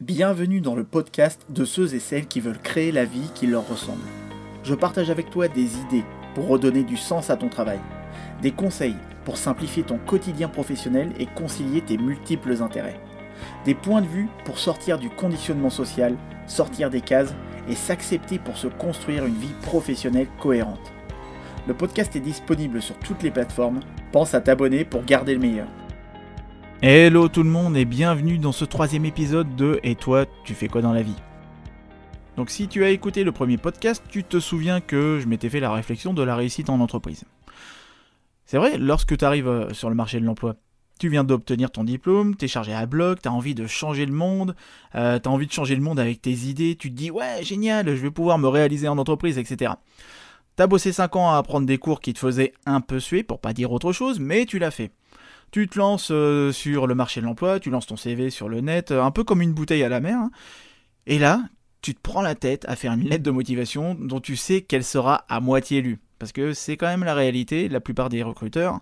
Bienvenue dans le podcast de ceux et celles qui veulent créer la vie qui leur ressemble. Je partage avec toi des idées pour redonner du sens à ton travail, des conseils pour simplifier ton quotidien professionnel et concilier tes multiples intérêts, des points de vue pour sortir du conditionnement social, sortir des cases et s'accepter pour se construire une vie professionnelle cohérente. Le podcast est disponible sur toutes les plateformes. Pense à t'abonner pour garder le meilleur. Hello tout le monde et bienvenue dans ce troisième épisode de Et toi, tu fais quoi dans la vie? Donc si tu as écouté le premier podcast, tu te souviens que je m'étais fait la réflexion de la réussite en entreprise. C'est vrai, lorsque tu arrives euh, sur le marché de l'emploi, tu viens d'obtenir ton diplôme, tu es chargé à bloc, tu as envie de changer le monde, euh, tu as envie de changer le monde avec tes idées, tu te dis ouais génial, je vais pouvoir me réaliser en entreprise, etc. T'as bossé 5 ans à apprendre des cours qui te faisaient un peu suer, pour pas dire autre chose, mais tu l'as fait. Tu te lances euh, sur le marché de l'emploi, tu lances ton CV sur le net, euh, un peu comme une bouteille à la mer. Hein. Et là, tu te prends la tête à faire une lettre de motivation dont tu sais qu'elle sera à moitié lue. Parce que c'est quand même la réalité, la plupart des recruteurs,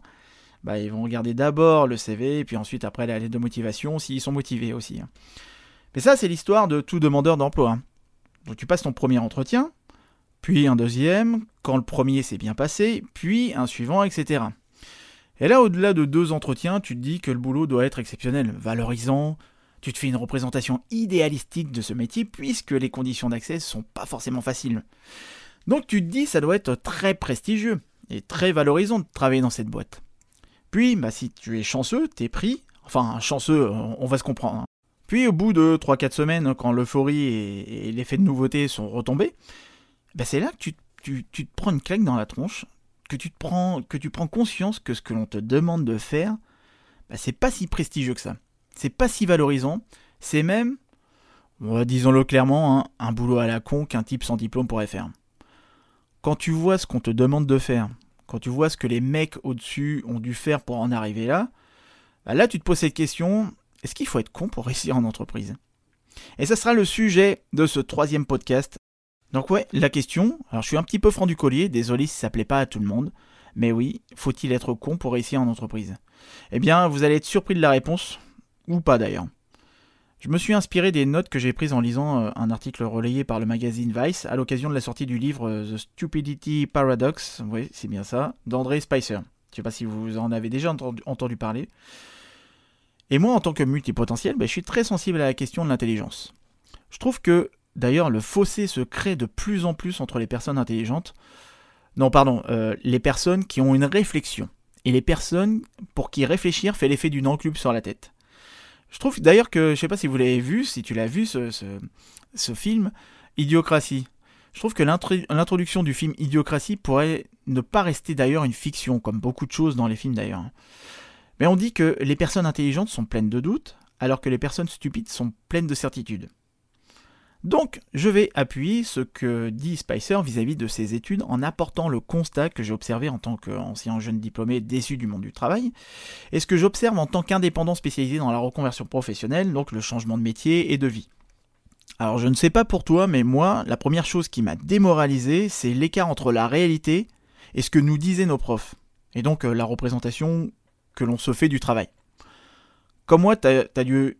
bah, ils vont regarder d'abord le CV, puis ensuite après la lettre de motivation, s'ils sont motivés aussi. Hein. Mais ça, c'est l'histoire de tout demandeur d'emploi. Hein. Donc tu passes ton premier entretien, puis un deuxième, quand le premier s'est bien passé, puis un suivant, etc. Et là, au-delà de deux entretiens, tu te dis que le boulot doit être exceptionnel, valorisant, tu te fais une représentation idéalistique de ce métier puisque les conditions d'accès sont pas forcément faciles. Donc tu te dis ça doit être très prestigieux et très valorisant de travailler dans cette boîte. Puis, bah, si tu es chanceux, t'es pris, enfin chanceux, on va se comprendre. Hein. Puis au bout de 3-4 semaines, quand l'euphorie et, l'effet de nouveauté sont retombés, bah, c'est là que tu te prends une claque dans la tronche que tu, prends conscience que ce que l'on te demande de faire, bah, c'est pas si prestigieux que ça. C'est pas si valorisant. C'est même, disons-le clairement, hein, un boulot à la con qu'un type sans diplôme pourrait faire. Quand tu vois ce qu'on te demande de faire, quand tu vois ce que les mecs au-dessus ont dû faire pour en arriver là, bah, là tu te poses cette question, est-ce qu'il faut être con pour réussir en entreprise? Et ça sera le sujet de ce troisième podcast donc ouais, la question, alors je suis un petit peu franc du collier, désolé si ça plaît pas à tout le monde, mais oui, faut-il être con pour réussir en entreprise? Eh bien, vous allez être surpris de la réponse, ou pas d'ailleurs. Je me suis inspiré des notes que j'ai prises en lisant euh, un article relayé par le magazine Vice à l'occasion de la sortie du livre euh, The Stupidity Paradox, oui c'est bien ça, d'André Spicer. Je sais pas si vous en avez déjà entendu, parler. Et moi, en tant que multipotentiel, ben, je suis très sensible à la question de l'intelligence. Je trouve que D'ailleurs, le fossé se crée de plus en plus entre les personnes intelligentes. Non, pardon, euh, les personnes qui ont une réflexion. Et les personnes pour qui réfléchir fait l'effet d'une enclume sur la tête. Je trouve d'ailleurs que, je sais pas si vous l'avez vu, si tu l'as vu, ce, ce, film, Idiocratie. Je trouve que l'introduction du film Idiocratie pourrait ne pas rester d'ailleurs une fiction, comme beaucoup de choses dans les films d'ailleurs. Mais on dit que les personnes intelligentes sont pleines de doutes, alors que les personnes stupides sont pleines de certitudes. Donc, je vais appuyer ce que dit Spicer vis-à-vis de ses études en apportant le constat que j'ai observé en tant qu'ancien jeune diplômé déçu du monde du travail, et ce que j'observe en tant qu'indépendant spécialisé dans la reconversion professionnelle, donc le changement de métier et de vie. Alors, je ne sais pas pour toi, mais moi, la première chose qui m'a démoralisé, c'est l'écart entre la réalité et ce que nous disaient nos profs, et donc euh, la représentation que l'on se fait du travail. Comme moi, tu as, dû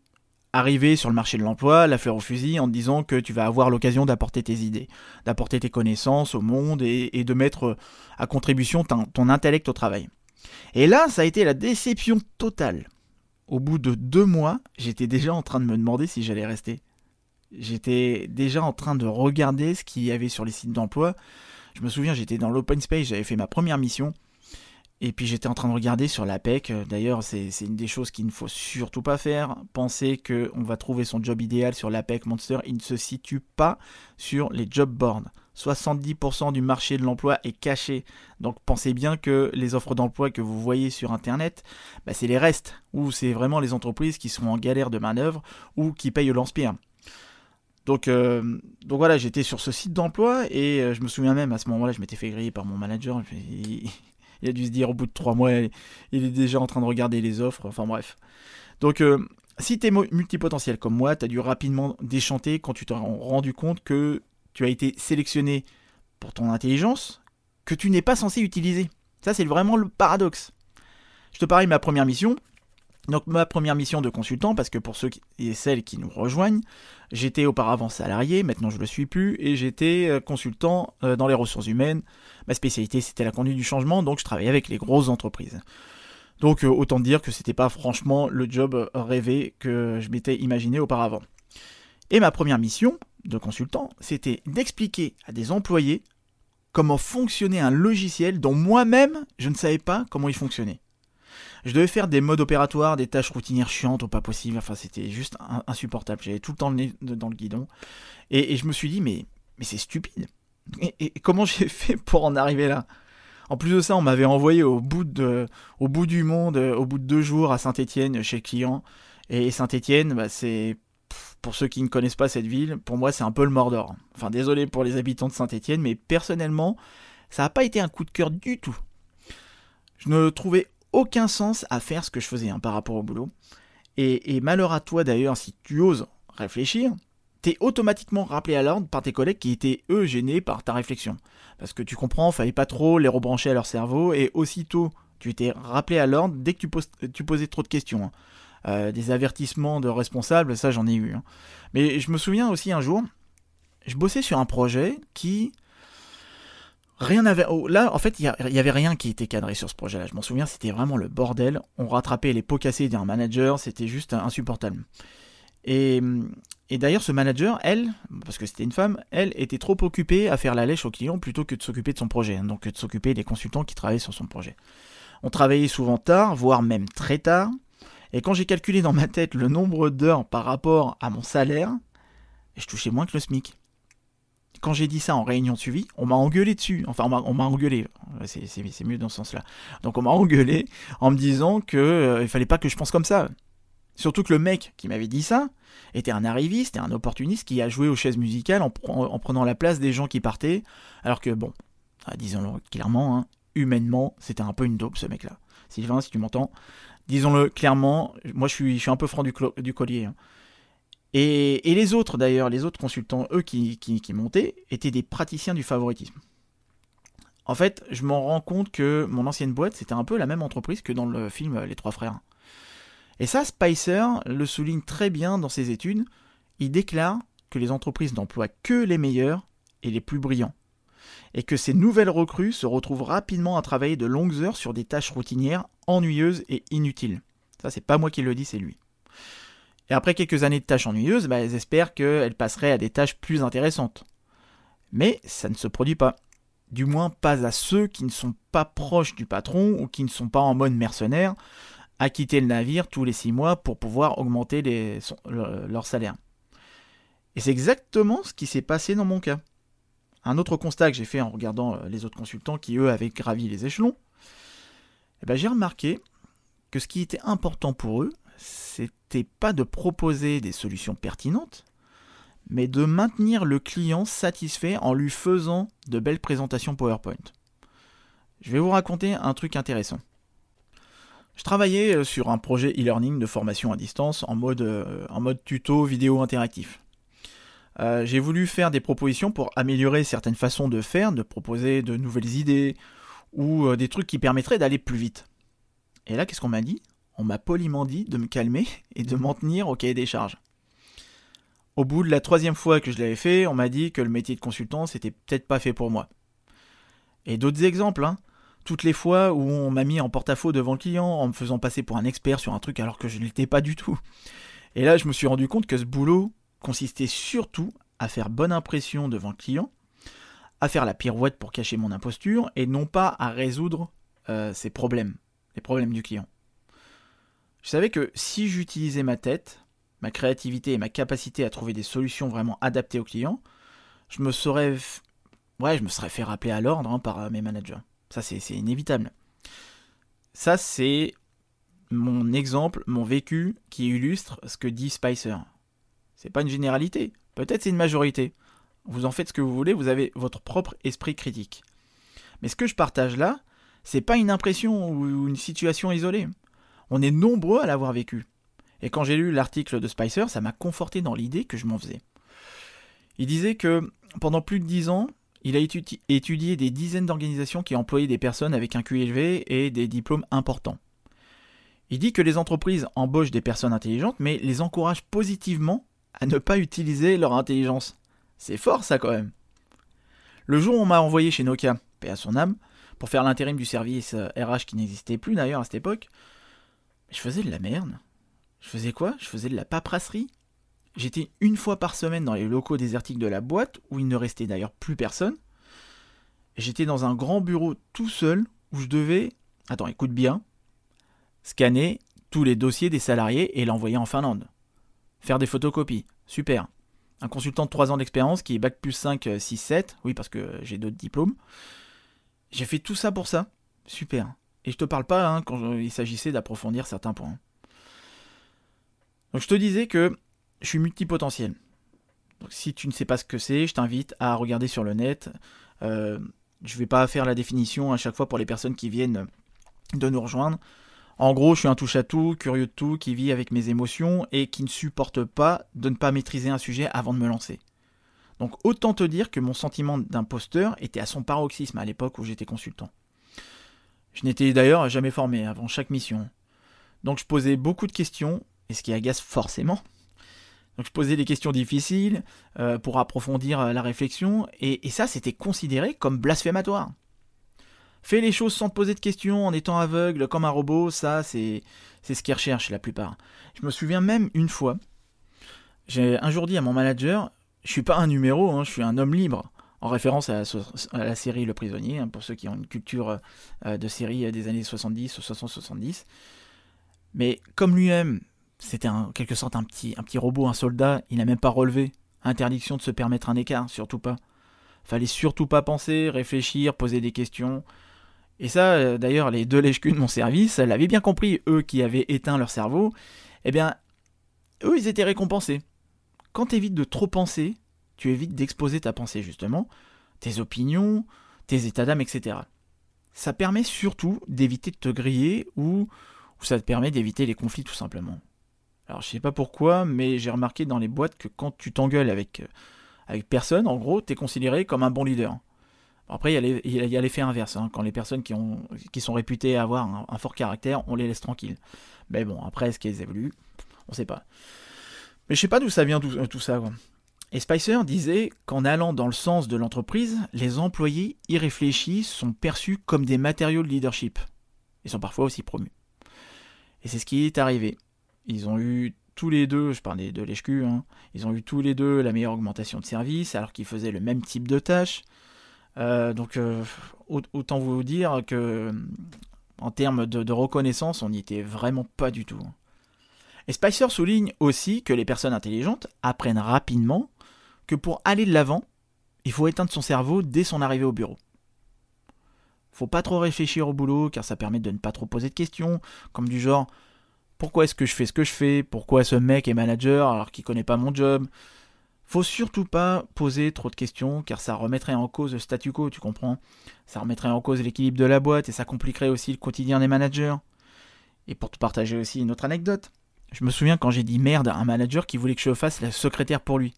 arriver sur le marché de l'emploi, la fleur au fusil, en te disant que tu vas avoir l'occasion d'apporter tes idées, d'apporter tes connaissances au monde et, de mettre euh, à contribution ton, intellect au travail. Et là, ça a été la déception totale. Au bout de deux mois, j'étais déjà en train de me demander si j'allais rester. J'étais déjà en train de regarder ce qu'il y avait sur les sites d'emploi. Je me souviens, j'étais dans l'open space, j'avais fait ma première mission. Et puis j'étais en train de regarder sur l'APEC, d'ailleurs c'est une des choses qu'il ne faut surtout pas faire, penser qu'on va trouver son job idéal sur l'APEC Monster, il ne se situe pas sur les job boards. 70% du marché de l'emploi est caché. Donc pensez bien que les offres d'emploi que vous voyez sur Internet, bah, c'est les restes, ou c'est vraiment les entreprises qui sont en galère de manœuvre ou qui payent au lance-pierre. Donc, euh, donc voilà, j'étais sur ce site d'emploi et euh, je me souviens même à ce moment-là, je m'étais fait griller par mon manager. Il a dû se dire au bout de trois mois, il est déjà en train de regarder les offres. Enfin bref. Donc, euh, si tu es multipotentiel comme moi, tu as dû rapidement déchanter quand tu t'es rendu compte que tu as été sélectionné pour ton intelligence que tu n'es pas censé utiliser. Ça, c'est vraiment le paradoxe. Je te parie ma première mission. Donc ma première mission de consultant, parce que pour ceux et celles qui nous rejoignent, j'étais auparavant salarié, maintenant je ne le suis plus, et j'étais euh, consultant euh, dans les ressources humaines. Ma spécialité c'était la conduite du changement, donc je travaillais avec les grosses entreprises. Donc euh, autant dire que c'était pas franchement le job rêvé que je m'étais imaginé auparavant. Et ma première mission de consultant, c'était d'expliquer à des employés comment fonctionnait un logiciel dont moi-même je ne savais pas comment il fonctionnait. Je devais faire des modes opératoires, des tâches routinières chiantes ou pas possible. Enfin, c'était juste insupportable. J'avais tout le temps le nez dans le guidon. Et, je me suis dit, mais, c'est stupide. Et, comment j'ai fait pour en arriver là? En plus de ça, on m'avait envoyé au bout, du monde, au bout de deux jours à Saint-Etienne chez client. Et Saint-Etienne, bah, c'est pour ceux qui ne connaissent pas cette ville, pour moi c'est un peu le Mordor. Enfin désolé pour les habitants de Saint-Étienne, mais personnellement, ça n'a pas été un coup de cœur du tout. Je ne trouvais aucun sens à faire ce que je faisais hein, par rapport au boulot. Et, malheur à toi d'ailleurs si tu oses réfléchir, t'es automatiquement rappelé à l'ordre par tes collègues qui étaient eux gênés par ta réflexion. Parce que tu comprends, fallait pas trop les rebrancher à leur cerveau, et aussitôt tu étais rappelé à l'ordre dès que tu, posais trop de questions. Hein. Euh, des avertissements de responsables, ça j'en ai eu. Hein. Mais je me souviens aussi un jour, je bossais sur un projet qui Rien n'avait. Oh, là, en fait, il n'y avait rien qui était cadré sur ce projet-là. Je m'en souviens, c'était vraiment le bordel. On rattrapait les pots cassés d'un manager, c'était juste insupportable. Et, d'ailleurs, ce manager, elle, parce que c'était une femme, elle était trop occupée à faire la lèche au client plutôt que de s'occuper de son projet, hein, donc de s'occuper des consultants qui travaillaient sur son projet. On travaillait souvent tard, voire même très tard. Et quand j'ai calculé dans ma tête le nombre d'heures par rapport à mon salaire, je touchais moins que le SMIC quand j'ai dit ça en réunion de suivi, on m'a engueulé dessus. Enfin, on m'a engueulé. C'est mieux dans ce sens-là. Donc, on m'a engueulé en me disant que euh, il fallait pas que je pense comme ça. Surtout que le mec qui m'avait dit ça était un arriviste et un opportuniste qui a joué aux chaises musicales en, prenant la place des gens qui partaient. Alors que, bon, ah, disons-le clairement, hein, humainement, c'était un peu une dope ce mec-là. Sylvain, si tu m'entends, disons-le clairement, moi je suis, je suis un peu franc du, du collier. Hein. Et, les autres d'ailleurs, les autres consultants, eux qui, montaient, étaient des praticiens du favoritisme. En fait, je m'en rends compte que mon ancienne boîte, c'était un peu la même entreprise que dans le film Les Trois Frères. Et ça, Spicer le souligne très bien dans ses études. Il déclare que les entreprises n'emploient que les meilleurs et les plus brillants. Et que ces nouvelles recrues se retrouvent rapidement à travailler de longues heures sur des tâches routinières, ennuyeuses et inutiles. Ça, c'est pas moi qui le dis, c'est lui. Et après quelques années de tâches ennuyeuses, bah, elles espèrent qu'elles passeraient à des tâches plus intéressantes. Mais ça ne se produit pas. Du moins pas à ceux qui ne sont pas proches du patron ou qui ne sont pas en mode mercenaire à quitter le navire tous les six mois pour pouvoir augmenter leur salaire. Et c'est exactement ce qui s'est passé dans mon cas. Un autre constat que j'ai fait en regardant euh, les autres consultants qui, eux, avaient gravi les échelons, eh ben, j'ai remarqué que ce qui était important pour eux, c'était pas de proposer des solutions pertinentes, mais de maintenir le client satisfait en lui faisant de belles présentations PowerPoint. Je vais vous raconter un truc intéressant. Je travaillais euh, sur un projet e-learning de formation à distance en mode, euh, en tuto vidéo interactif. Euh, j'ai voulu faire des propositions pour améliorer certaines façons de faire, de proposer de nouvelles idées ou des trucs qui permettraient d'aller plus vite. Et là, qu'est-ce qu'on m'a dit? On m'a poliment dit de me calmer et de m'en tenir au cahier des charges. Au bout de la troisième fois que je l'avais fait, on m'a dit que le métier de consultant, c'était peut-être pas fait pour moi. Et d'autres exemples, hein. Toutes les fois où on m'a mis en porte-à-faux devant le client en me faisant passer pour un expert sur un truc alors que je ne l'étais pas du tout. Et là, je me suis rendu compte que ce boulot consistait surtout à faire bonne impression devant le client, à faire la pirouette pour cacher mon imposture et non pas à résoudre euh, ses problèmes, les problèmes du client. Je savais que si j'utilisais ma tête, ma créativité et ma capacité à trouver des solutions vraiment adaptées aux clients, je me serais, ouais, je me serais fait rappeler à l'ordre hein, par mes managers. Ça, c'est inévitable. Ça, c'est mon exemple, mon vécu qui illustre ce que dit Spicer. C'est pas une généralité, peut-être c'est une majorité. Vous en faites ce que vous voulez, vous avez votre propre esprit critique. Mais ce que je partage là, c'est pas une impression ou une situation isolée. On est nombreux à l'avoir vécu. Et quand j'ai lu l'article de Spicer, ça m'a conforté dans l'idée que je m'en faisais. Il disait que pendant plus de dix ans, il a étudié des dizaines d'organisations qui employaient des personnes avec un QI élevé et des diplômes importants. Il dit que les entreprises embauchent des personnes intelligentes, mais les encouragent positivement à ne pas utiliser leur intelligence. C'est fort ça quand même. Le jour où on m'a envoyé chez Nokia, paix à son âme, pour faire l'intérim du service RH euh, qui n'existait plus d'ailleurs à cette époque, je faisais de la merde. Je faisais quoi? Je faisais de la paperasserie. J'étais une fois par semaine dans les locaux désertiques de la boîte, où il ne restait d'ailleurs plus personne. J'étais dans un grand bureau tout seul, où je devais, attends, écoute bien, scanner tous les dossiers des salariés et l'envoyer en Finlande. Faire des photocopies, super. Un consultant de 3 ans d'expérience qui est Bac plus 5, 6, 7, oui parce que j'ai d'autres diplômes. J'ai fait tout ça pour ça, super. Et je te parle pas hein, quand il s'agissait d'approfondir certains points. Donc je te disais que je suis multipotentiel. Donc si tu ne sais pas ce que c'est, je t'invite à regarder sur le net. Euh, je ne vais pas faire la définition à chaque fois pour les personnes qui viennent de nous rejoindre. En gros, je suis un touche-à-tout, curieux de tout, qui vit avec mes émotions et qui ne supporte pas de ne pas maîtriser un sujet avant de me lancer. Donc autant te dire que mon sentiment d'imposteur était à son paroxysme à l'époque où j'étais consultant. Je n'étais d'ailleurs jamais formé avant chaque mission. Donc je posais beaucoup de questions, et ce qui agace forcément. Donc je posais des questions difficiles euh, pour approfondir la réflexion, et ça c'était considéré comme blasphématoire. Fais les choses sans te poser de questions, en étant aveugle comme un robot, ça c'est ce qu'ils recherchent la plupart. Je me souviens même une fois, j'ai un jour dit à mon manager, je suis pas un numéro, hein, je suis un homme libre, en référence à la, série Le Prisonnier, hein, pour ceux qui ont une culture euh, de série des années 70 ou 60-70. Mais comme lui-même, c'était en quelque sorte un petit, robot, un soldat, il n'a même pas relevé. Interdiction de se permettre un écart, surtout pas. Fallait surtout pas penser, réfléchir, poser des questions. Et ça, euh, d'ailleurs, les deux lèche de mon service l'avaient bien compris, eux qui avaient éteint leur cerveau. Eh bien, eux, ils étaient récompensés. Quand tu évites de trop penser, tu évites d'exposer ta pensée, justement, tes opinions, tes états d'âme, etc. Ça permet surtout d'éviter de te griller ou, ça te permet d'éviter les conflits, tout simplement. Alors, je sais pas pourquoi, mais j'ai remarqué dans les boîtes que quand tu t'engueules avec, euh, avec personne, en gros, tu es considéré comme un bon leader. Après, il y a l'effet inverse. Hein. Quand les personnes qui, ont, qui sont réputées avoir un, fort caractère, on les laisse tranquilles. Mais bon, après, est-ce qu'elles évoluent? On sait pas. Mais je sais pas d'où ça vient tout, tout ça. Et Spicer disait qu'en allant dans le sens de l'entreprise, les employés irréfléchis sont perçus comme des matériaux de leadership. Ils sont parfois aussi promus. Et c'est ce qui est arrivé. Ils ont eu tous les deux, je parlais de l'HQ, hein, ils ont eu tous les deux la meilleure augmentation de service alors qu'ils faisaient le même type de tâches. Euh, donc euh, autant vous dire que en termes de, reconnaissance, on n'y était vraiment pas du tout. Et Spicer souligne aussi que les personnes intelligentes apprennent rapidement que pour aller de l'avant, il faut éteindre son cerveau dès son arrivée au bureau. Faut pas trop réfléchir au boulot car ça permet de ne pas trop poser de questions, comme du genre pourquoi est-ce que je fais ce que je fais? Pourquoi ce mec est manager alors qu'il connaît pas mon job? Faut surtout pas poser trop de questions car ça remettrait en cause le statu quo, tu comprends? Ça remettrait en cause l'équilibre de la boîte et ça compliquerait aussi le quotidien des managers. Et pour te partager aussi une autre anecdote, je me souviens quand j'ai dit merde à un manager qui voulait que je fasse la secrétaire pour lui.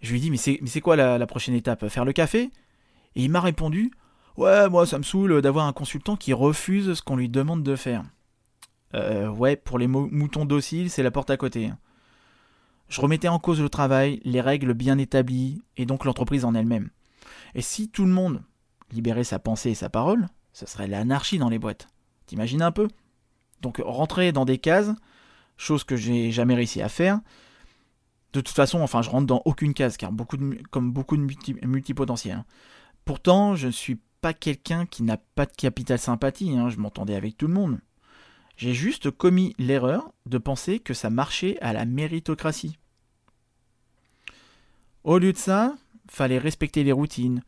Je lui dit mais c'est quoi la, prochaine étape? Faire le café? Et il m'a répondu Ouais, moi ça me saoule d'avoir un consultant qui refuse ce qu'on lui demande de faire. Euh, ouais, pour les moutons dociles, c'est la porte à côté. Je remettais en cause le travail, les règles bien établies, et donc l'entreprise en elle-même. Et si tout le monde libérait sa pensée et sa parole, ce serait l'anarchie dans les boîtes. T'imagines un peu? Donc rentrer dans des cases, chose que j'ai jamais réussi à faire. De toute façon, enfin, je rentre dans aucune case, car comme beaucoup de multipotentiels. Hein. Pourtant, je ne suis pas quelqu'un qui n'a pas de capital sympathie, hein, je m'entendais avec tout le monde. J'ai juste commis l'erreur de penser que ça marchait à la méritocratie. Au lieu de ça, fallait respecter les routines,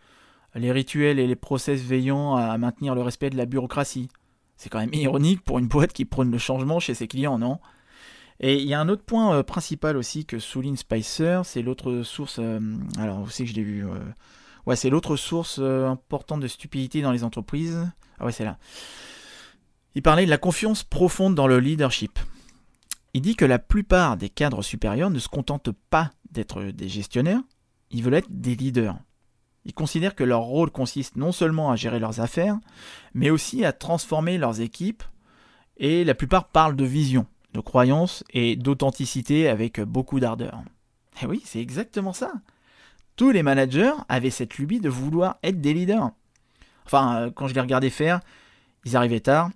les rituels et les process veillant à maintenir le respect de la bureaucratie. C'est quand même ironique pour une boîte qui prône le changement chez ses clients, non? Et il y a un autre point euh, principal aussi que souligne Spicer, c'est l'autre source. Euh, alors, vous savez que je l'ai vu. Euh, ouais, c'est l'autre source importante de stupidité dans les entreprises. Ah ouais, c'est là. Il parlait de la confiance profonde dans le leadership. Il dit que la plupart des cadres supérieurs ne se contentent pas d'être des gestionnaires, ils veulent être des leaders. Ils considèrent que leur rôle consiste non seulement à gérer leurs affaires, mais aussi à transformer leurs équipes Et la plupart parlent de vision, de croyance et d'authenticité avec beaucoup d'ardeur. Et oui, c'est exactement ça. Tous les managers avaient cette lubie de vouloir être des leaders. Enfin, euh, quand je les regardais faire, ils arrivaient tard.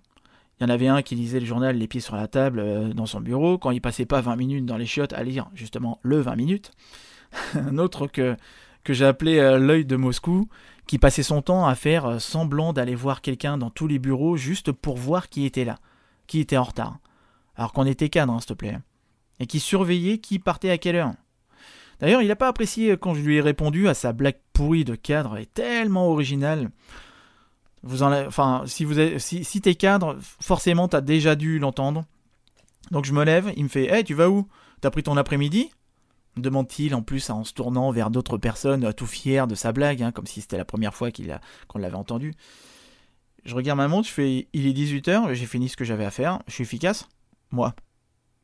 Il y en avait un qui lisait le journal les pieds sur la table euh, dans son bureau, quand il passait pas 20 minutes dans les chiottes à lire justement le 20 minutes. un autre que, que j'ai appelé euh, l'œil de Moscou, qui passait son temps à faire semblant d'aller voir quelqu'un dans tous les bureaux juste pour voir qui était là, qui était en retard. Alors qu'on était cadre, hein, s'il te plaît. Et qui surveillait qui partait à quelle heure. D'ailleurs, il n'a pas apprécié quand je lui ai répondu à sa blague pourrie de cadre et tellement originale. Vous en, enfin, si, vous si, si t'es cadre, forcément, t'as déjà dû l'entendre. Donc je me lève, il me fait Hey, tu vas où? T'as pris ton après-midi? Demande-t-il en plus en se tournant vers d'autres personnes, tout fier de sa blague, hein, comme si c'était la première fois qu'il qu'on l'avait entendu. Je regarde ma montre, je fais Il est 18h, j'ai fini ce que j'avais à faire, je suis efficace Moi.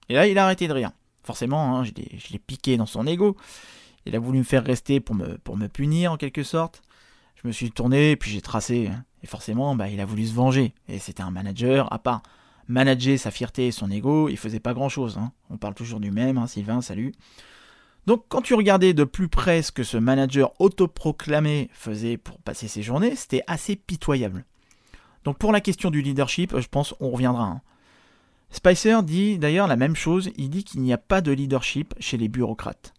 Et là, il a arrêté de rire. Forcément, hein, je l'ai piqué dans son ego. Il a voulu me faire rester pour me, punir en quelque sorte. Je me suis tourné, puis j'ai tracé. Hein. Et forcément, bah, il a voulu se venger. Et c'était un manager, à part manager sa fierté et son ego, il faisait pas grand chose. Hein. On parle toujours du même, Sylvain, salut. Donc quand tu regardais de plus près ce que ce manager autoproclamé faisait pour passer ses journées, c'était assez pitoyable. Donc pour la question du leadership, je pense on reviendra. Spicer dit d'ailleurs la même chose, il dit qu'il n'y a pas de leadership chez les bureaucrates.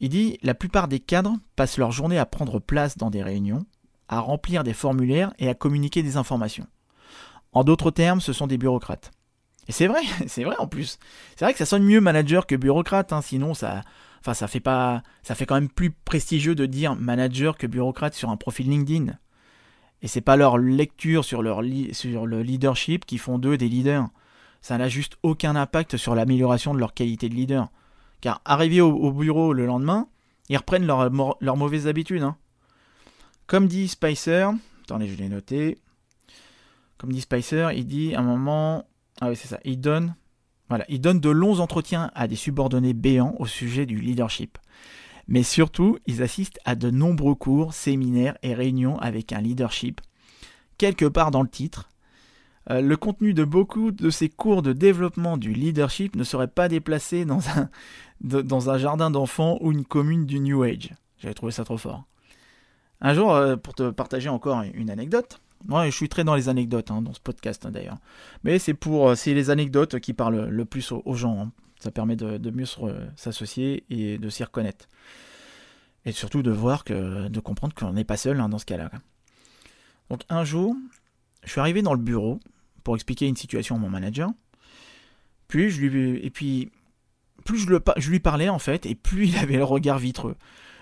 Il dit la plupart des cadres passent leur journée à prendre place dans des réunions, à remplir des formulaires et à communiquer des informations. En d'autres termes, ce sont des bureaucrates. Et c'est vrai, c'est vrai en plus. C'est vrai que ça sonne mieux manager que bureaucrate, hein, sinon ça, enfin ça fait pas, ça fait quand même plus prestigieux de dire manager que bureaucrate sur un profil LinkedIn. Et c'est pas leur lecture sur, leur sur le leadership qui font d'eux des leaders ça n'a juste aucun impact sur l'amélioration de leur qualité de leader. Car arrivés au, bureau le lendemain, ils reprennent leurs leur mauvaises habitudes. Hein. Comme dit Spicer, attendez, je l'ai noté. Comme dit Spicer, il dit à un moment, ah oui c'est ça, il donne, il donne de longs entretiens à des subordonnés béants au sujet du leadership. Mais surtout, ils assistent à de nombreux cours, séminaires et réunions avec un leadership. Quelque part dans le titre, euh, le contenu de beaucoup de ces cours de développement du leadership ne serait pas déplacé dans un, dans un jardin d'enfants ou une commune du New Age. J'avais trouvé ça trop fort. Un jour, euh, pour te partager encore une anecdote, moi je suis très dans les anecdotes hein, dans ce podcast hein, d'ailleurs, mais c'est pour euh, c'est les anecdotes qui parlent le plus aux, gens. Hein. Ça permet de, mieux s'associer et de s'y reconnaître. Et surtout de voir que, de comprendre qu'on n'est pas seul dans ce cas-là. Donc un jour, je suis arrivé dans le bureau pour expliquer une situation à mon manager. Puis je lui, et puis plus je, lui parlais en fait, et plus il avait le regard vitreux.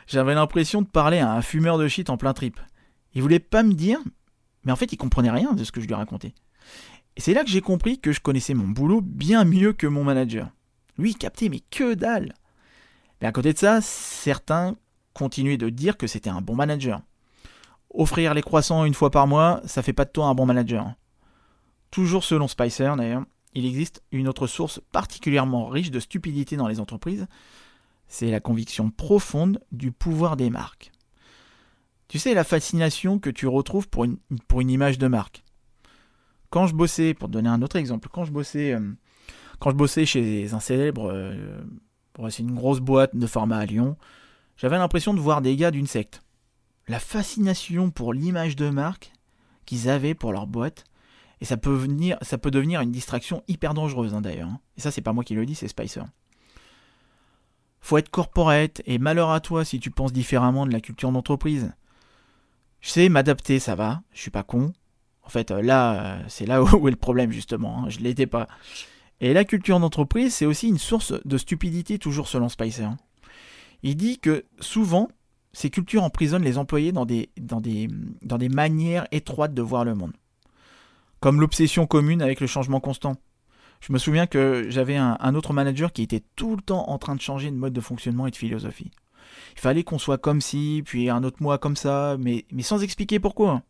J'avais l'impression de parler à un fumeur de shit en plein trip. Il voulait pas me dire, mais en fait il comprenait rien de ce que je lui racontais. Et c'est là que j'ai compris que je connaissais mon boulot bien mieux que mon manager. Lui captait mais que dalle. Mais à côté de ça, certains continuaient de dire que c'était un bon manager. Offrir les croissants une fois par mois, ça fait pas de toi un bon manager. Toujours selon Spicer d'ailleurs, il existe une autre source particulièrement riche de stupidité dans les entreprises, c'est la conviction profonde du pouvoir des marques. Tu sais, la fascination que tu retrouves pour une, image de marque. Quand je bossais, pour te donner un autre exemple, quand je bossais, euh, chez un célèbre, euh, c'est une grosse boîte de format à Lyon, j'avais l'impression de voir des gars d'une secte la fascination pour l'image de marque qu'ils avaient pour leur boîte. Et ça peut, devenir une distraction hyper dangereuse hein, d'ailleurs. Hein. Et ça, c'est pas moi qui le dis, c'est Spicer. Faut être corporate et malheur à toi si tu penses différemment de la culture d'entreprise. Je sais m'adapter, ça va, je suis pas con. En fait, euh, là, euh, c'est là où est le problème justement. Hein. Je l'étais pas. Et la culture d'entreprise, c'est aussi une source de stupidité, toujours selon Spicer. Il dit que souvent, ces cultures emprisonnent les employés dans des manières étroites de voir le monde. Comme l'obsession commune avec le changement constant. Je me souviens que j'avais un, autre manager qui était tout le temps en train de changer de mode de fonctionnement et de philosophie. Il fallait qu'on soit comme ci, puis un autre mois comme ça, mais, sans expliquer pourquoi.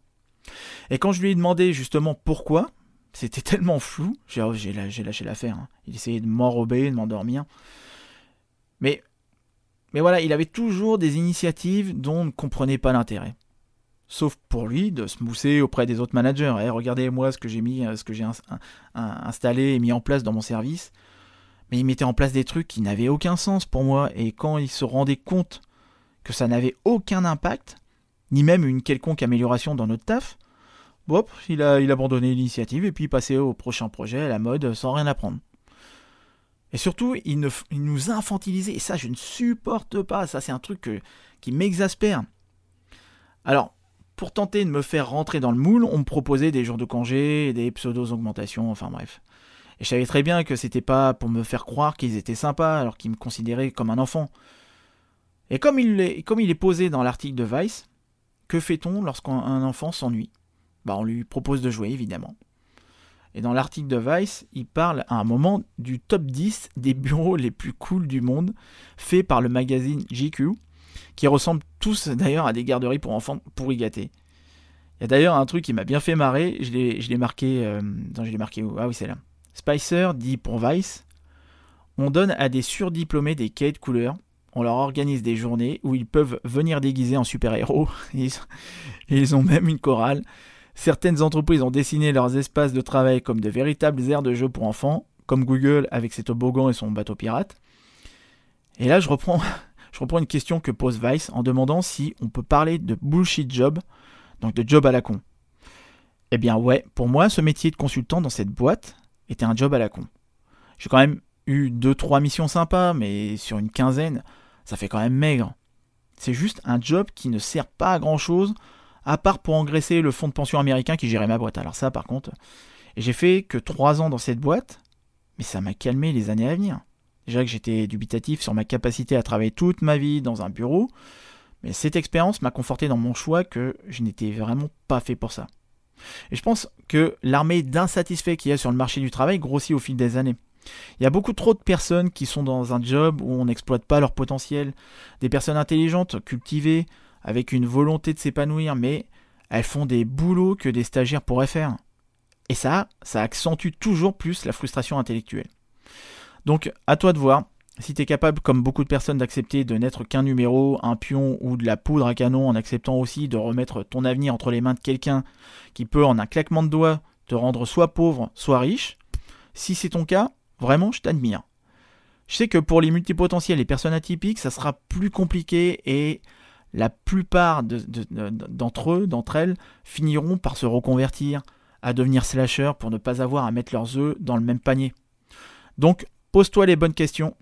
Et quand je lui ai demandé justement pourquoi, c'était tellement flou, j'ai lâché l'affaire. Hein. Il essayait de m'enrober, de m'endormir. Mais voilà, il avait toujours des initiatives dont on ne comprenait pas l'intérêt. Sauf pour lui de se mousser auprès des autres managers. Eh, regardez moi ce que j'ai mis, ce que j'ai installé et mis en place dans mon service. Mais il mettait en place des trucs qui n'avaient aucun sens pour moi. Et quand il se rendait compte que ça n'avait aucun impact, ni même une quelconque amélioration dans notre taf, hop, il a, il abandonné l'initiative et puis passé au prochain projet à la mode sans rien apprendre. Et surtout, il, nous infantilisait. Et ça, je ne supporte pas. Ça, c'est un truc qui m'exaspère. Alors, pour tenter de me faire rentrer dans le moule, on me proposait des jours de congé, des pseudo-augmentations, enfin bref. Et je savais très bien que c'était pas pour me faire croire qu'ils étaient sympas alors qu'ils me considéraient comme un enfant. Et comme il est, comme il est posé dans l'article de Vice, que fait-on lorsqu'un enfant s'ennuie? Bah, On lui propose de jouer, évidemment. Et dans l'article de Vice, il parle à un moment du top 10 des bureaux les plus cools du monde, fait par le magazine GQ, qui ressemblent tous d'ailleurs à des garderies pour enfants gâtés. Il y a d'ailleurs un truc qui m'a bien fait marrer, je l'ai marqué, euh, je l'ai marqué où? Ah oui, c'est là. Spicer dit pour Vice On donne à des surdiplômés des cahiers de couleurs, on leur organise des journées où ils peuvent venir déguiser en super-héros, ils, ils ont même une chorale. Certaines entreprises ont dessiné leurs espaces de travail comme de véritables aires de jeu pour enfants, comme Google avec ses toboggans et son bateau pirate. Et là, je reprends, je reprends une question que pose Vice en demandant si on peut parler de bullshit job, donc de job à la con. Eh bien ouais, pour moi, ce métier de consultant dans cette boîte, était un job à la con. J'ai quand même eu 2-3 missions sympas, mais sur une quinzaine, ça fait quand même maigre. C'est juste un job qui ne sert pas à grand chose, à part pour engraisser le fonds de pension américain qui gérait ma boîte. Alors ça par contre, j'ai fait que 3 ans dans cette boîte, mais ça m'a calmé les années à venir. Déjà que j'étais dubitatif sur ma capacité à travailler toute ma vie dans un bureau, mais cette expérience m'a conforté dans mon choix que je n'étais vraiment pas fait pour ça. Et je pense que l'armée d'insatisfaits qu'il y a sur le marché du travail grossit au fil des années. Il y a beaucoup trop de personnes qui sont dans un job où on n'exploite pas leur potentiel, des personnes intelligentes, cultivées, avec une volonté de s'épanouir, mais elles font des boulots que des stagiaires pourraient faire. Et ça, ça accentue toujours plus la frustration intellectuelle. Donc, à toi de voir si tu es capable, comme beaucoup de personnes, d'accepter de n'être qu'un numéro, un pion ou de la poudre à canon, en acceptant aussi de remettre ton avenir entre les mains de quelqu'un qui peut, en un claquement de doigts, te rendre soit pauvre, soit riche, si c'est ton cas, vraiment, je t'admire. Je sais que pour les multipotentiels et personnes atypiques, ça sera plus compliqué et la plupart d'entre eux, d'entre elles, finiront par se reconvertir, à devenir slasher pour ne pas avoir à mettre leurs œufs dans le même panier. Donc, pose-toi les bonnes questions,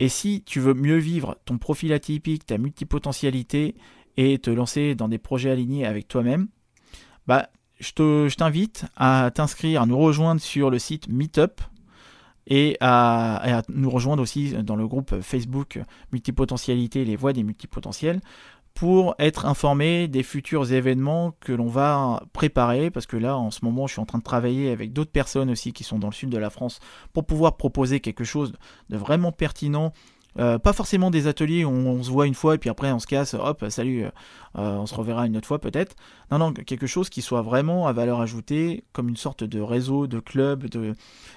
et si tu veux mieux vivre ton profil atypique, ta multipotentialité et te lancer dans des projets alignés avec toi-même, bah, je t'invite à t'inscrire, à nous rejoindre sur le site Meetup et à, nous rejoindre aussi dans le groupe Facebook Multipotentialité, les voix des multipotentiels, pour être informé des futurs événements que l'on va préparer, parce que là, en ce moment, je suis en train de travailler avec d'autres personnes aussi qui sont dans le sud de la France pour pouvoir proposer quelque chose de vraiment pertinent euh, pas forcément des ateliers où on, se voit une fois et puis après on se casse, hop, salut, euh, euh, on se reverra une autre fois peut-être. Non, non, quelque chose qui soit vraiment à valeur ajoutée, comme une sorte de réseau, de club, de,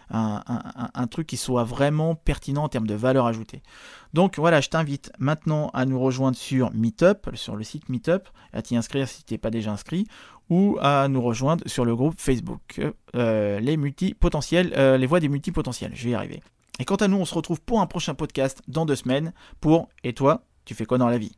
un, truc qui soit vraiment pertinent en termes de valeur ajoutée. Donc voilà, je t'invite maintenant à nous rejoindre sur Meetup, sur le site Meetup, à t'y inscrire si tu n'es pas déjà inscrit, ou à nous rejoindre sur le groupe Facebook, les multipotentiels, les voix des multipotentiels. Je vais y arriver. Et quant à nous, on se retrouve pour un prochain podcast dans deux semaines. Pour Et toi, tu fais quoi dans la vie?